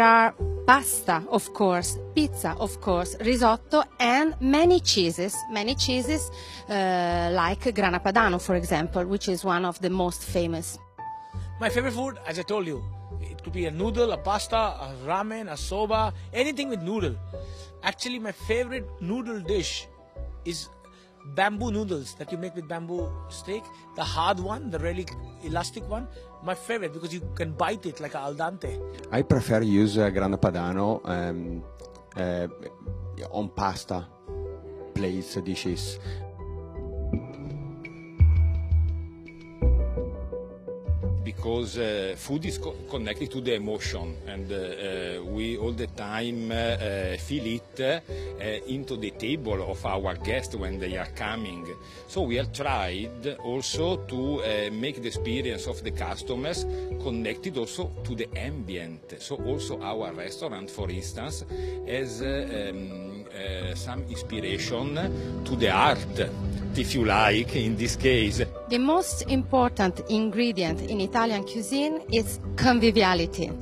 There are pasta, of course, pizza, of course, risotto, and many cheeses, many cheeses uh, like Grana Padano, for example, which is one of the most famous. My favorite food, as I told you, it could be a noodle, a pasta, a ramen, a soba, anything with noodle. Actually, my favorite noodle dish is bamboo noodles that you make with bamboo steak. The hard one, the really elastic one, my favorite because you can bite it like al dente. I prefer use uh, grana padano um, uh, on pasta plates dishes. Because uh, food is co connected to the emotion and uh, uh, we all the time uh, uh, feel it uh, into the table of our guests when they are coming. So we have tried also to make the experience of the customers connected also to the ambient. So also our restaurant, for instance, has um, Eh, some inspiration to the art if you like, in this case. The most important ingredient in Italian cuisine is conviviality.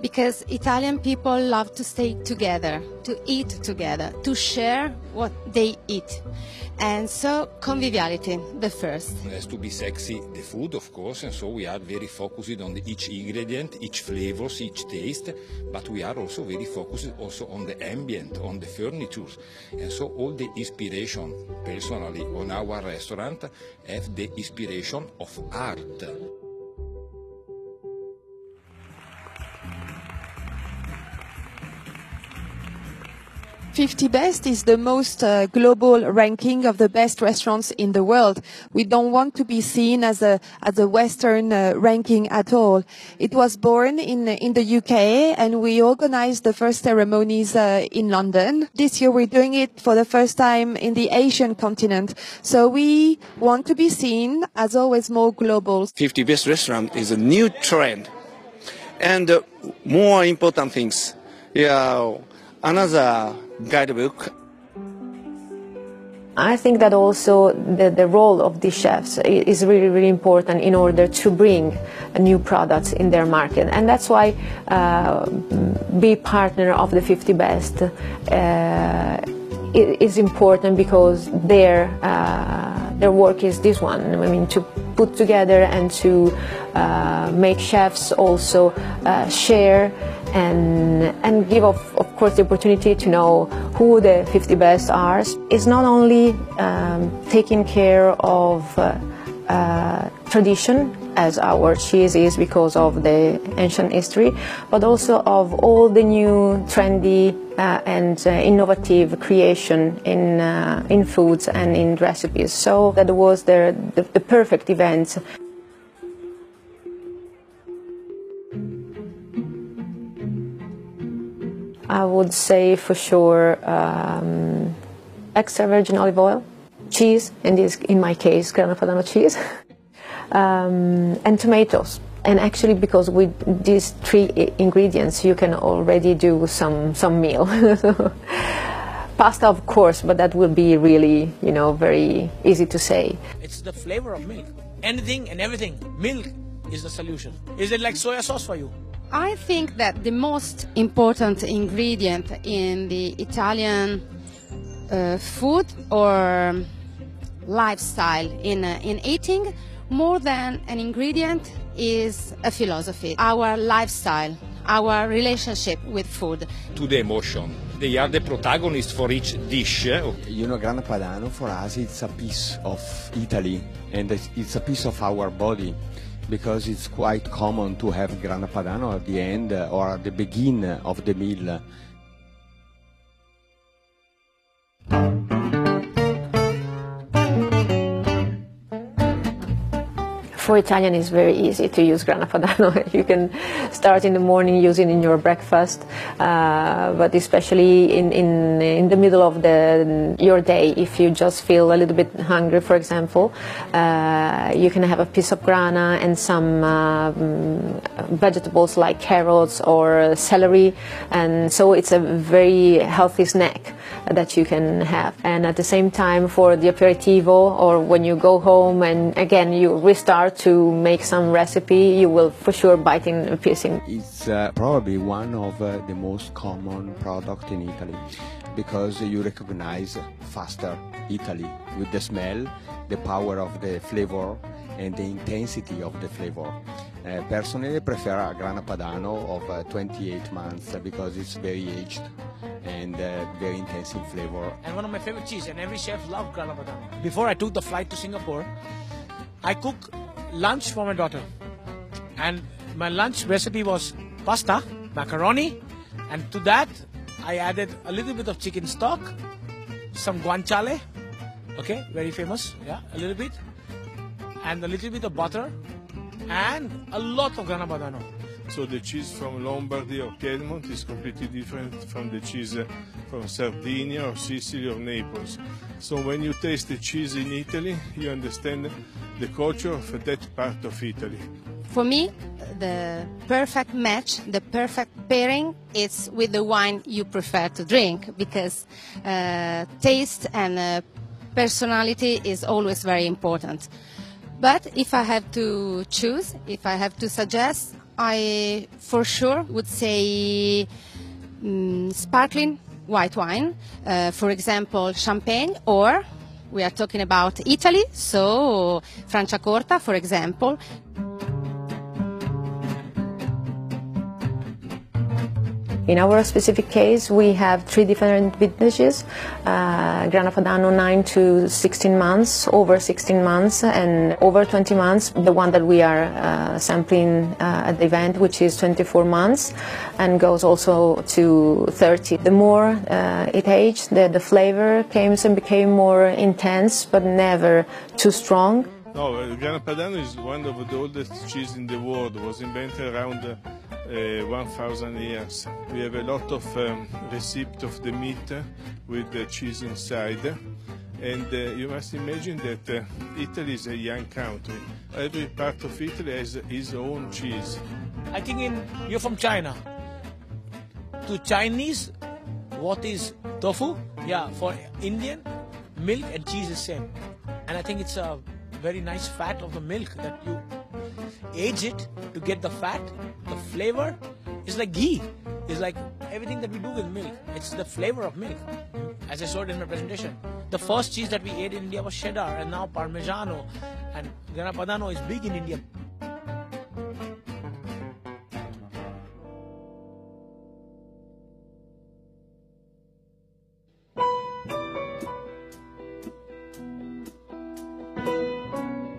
Because Italian people love to stay together, to eat together, to share what they eat. And so conviviality, the first. It has to be sexy, the food, of course, and so we are very focused on each ingredient, each flavors, each taste, but we are also very focused also on the ambient, on the furniture. And so all the inspiration, personally, on our restaurant have the inspiration of art. 50 Best is the most uh, global ranking of the best restaurants in the world. We don't want to be seen as a as a Western uh, ranking at all. It was born in in the UK, and we organized the first ceremonies uh, in London. This year, we're doing it for the first time in the Asian continent. So we want to be seen as always more global. 50 Best Restaurant is a new trend, and uh, more important things. Yeah, another guidebook. I think that also the, the role of the chefs is really, really important in order to bring new products in their market. And that's why uh, be partner of the 50 best uh, is important because their, uh, their work is this one. I mean, to put together and to uh, make chefs also uh, share and, and give, of, of course, the opportunity to know who the 50 best are. It's not only um, taking care of uh, uh, tradition as our cheese is because of the ancient history, but also of all the new trendy uh, and uh, innovative creation in, uh, in foods and in recipes. So that was the, the, the perfect event. I would say for sure um, extra virgin olive oil, cheese, and this, in my case, Grana Padano cheese, um, and tomatoes. And actually, because with these three ingredients, you can already do some some meal. Pasta, of course, but that will be really, you know, very easy to say. It's the flavor of milk. Anything and everything. Milk is the solution. Is it like soya sauce for you? I think that the most important ingredient in the Italian uh, food or lifestyle in, uh, in eating, more than an ingredient, is a philosophy, our lifestyle, our relationship with food. To the emotion. They are the protagonists for each dish. You know, Grana Padano for us it's a piece of Italy and it's a piece of our body because it's quite common to have grana padano at the end uh, or at the beginning of the meal. For Italian, it's very easy to use grana padano. you can start in the morning using in your breakfast, uh, but especially in, in, in the middle of the, your day, if you just feel a little bit hungry, for example, uh, you can have a piece of grana and some uh, vegetables like carrots or celery, and so it's a very healthy snack that you can have. And at the same time, for the aperitivo or when you go home and again you restart to make some recipe, you will for sure bite in a piece. In. It's uh, probably one of uh, the most common product in Italy because you recognize faster Italy with the smell, the power of the flavor, and the intensity of the flavor. Uh, personally, I prefer a Grana Padano of uh, 28 months because it's very aged and uh, very intense in flavor. And one of my favorite cheese, and every chef loves Grana Padano. Before I took the flight to Singapore, I cook lunch for my daughter. And my lunch recipe was pasta, macaroni, and to that I added a little bit of chicken stock, some guanciale, okay, very famous, yeah, a little bit, and a little bit of butter, and a lot of Grana. So the cheese from Lombardy or Piedmont is completely different from the cheese from Sardinia or Sicily or Naples. So when you taste the cheese in Italy, you understand the culture of that part of Italy. For me, the perfect match, the perfect pairing is with the wine you prefer to drink because uh, taste and uh, personality is always very important. But if I have to choose, if I have to suggest, I for sure would say mm, sparkling white wine, uh, for example, champagne, or we are talking about Italy, so Franciacorta, for example. In our specific case, we have three different vintages, uh, Grana Padano 9 to 16 months, over 16 months, and over 20 months, the one that we are uh, sampling uh, at the event, which is 24 months, and goes also to 30. The more uh, it aged, the, the flavor came and became more intense, but never too strong. No, uh, Grana Padano is one of the oldest cheese in the world. It was invented around uh, uh, 1000 years. We have a lot of um, receipt of the meat with the cheese inside. And uh, you must imagine that uh, Italy is a young country. Every part of Italy has its own cheese. I think in you're from China. To Chinese, what is tofu? Yeah, for Indian, milk and cheese is same. And I think it's a very nice fat of the milk that you age it to get the fat, the flavor. It's like ghee. It's like everything that we do with milk. It's the flavor of milk. As I showed in my presentation. The first cheese that we ate in India was cheddar and now Parmigiano and Grana Padano is big in India.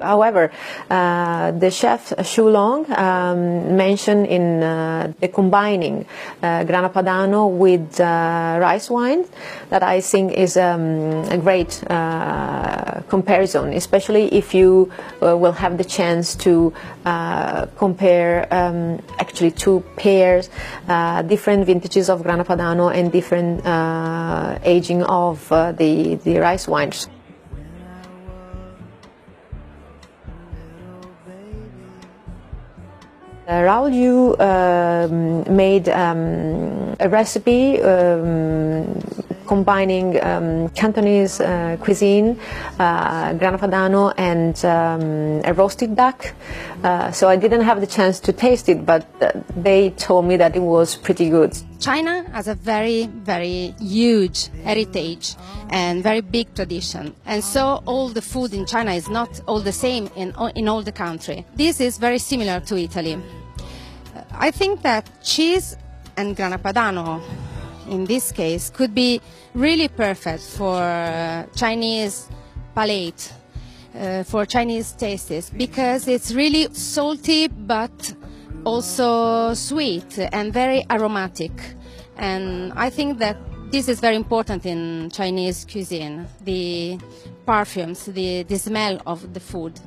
However, uh, the chef Xu Long um, mentioned in uh, the combining uh, Grana Padano with rice wine that I think is um, a great comparison, especially if you will have the chance to compare um, actually two pairs, different vintages of Grana Padano and different aging of the, the rice wines. Raul, you um, made um, a recipe um, combining um, Cantonese uh, cuisine, uh, grana and um, a roasted duck. Uh, so I didn't have the chance to taste it, but uh, they told me that it was pretty good. China has a very, very huge heritage and very big tradition. And so all the food in China is not all the same in, in all the country. This is very similar to Italy. I think that cheese and grana padano, in this case, could be really perfect for uh, Chinese palate, uh, for Chinese tastes, because it's really salty but also sweet and very aromatic. And I think that this is very important in Chinese cuisine, the perfumes, the, the smell of the food.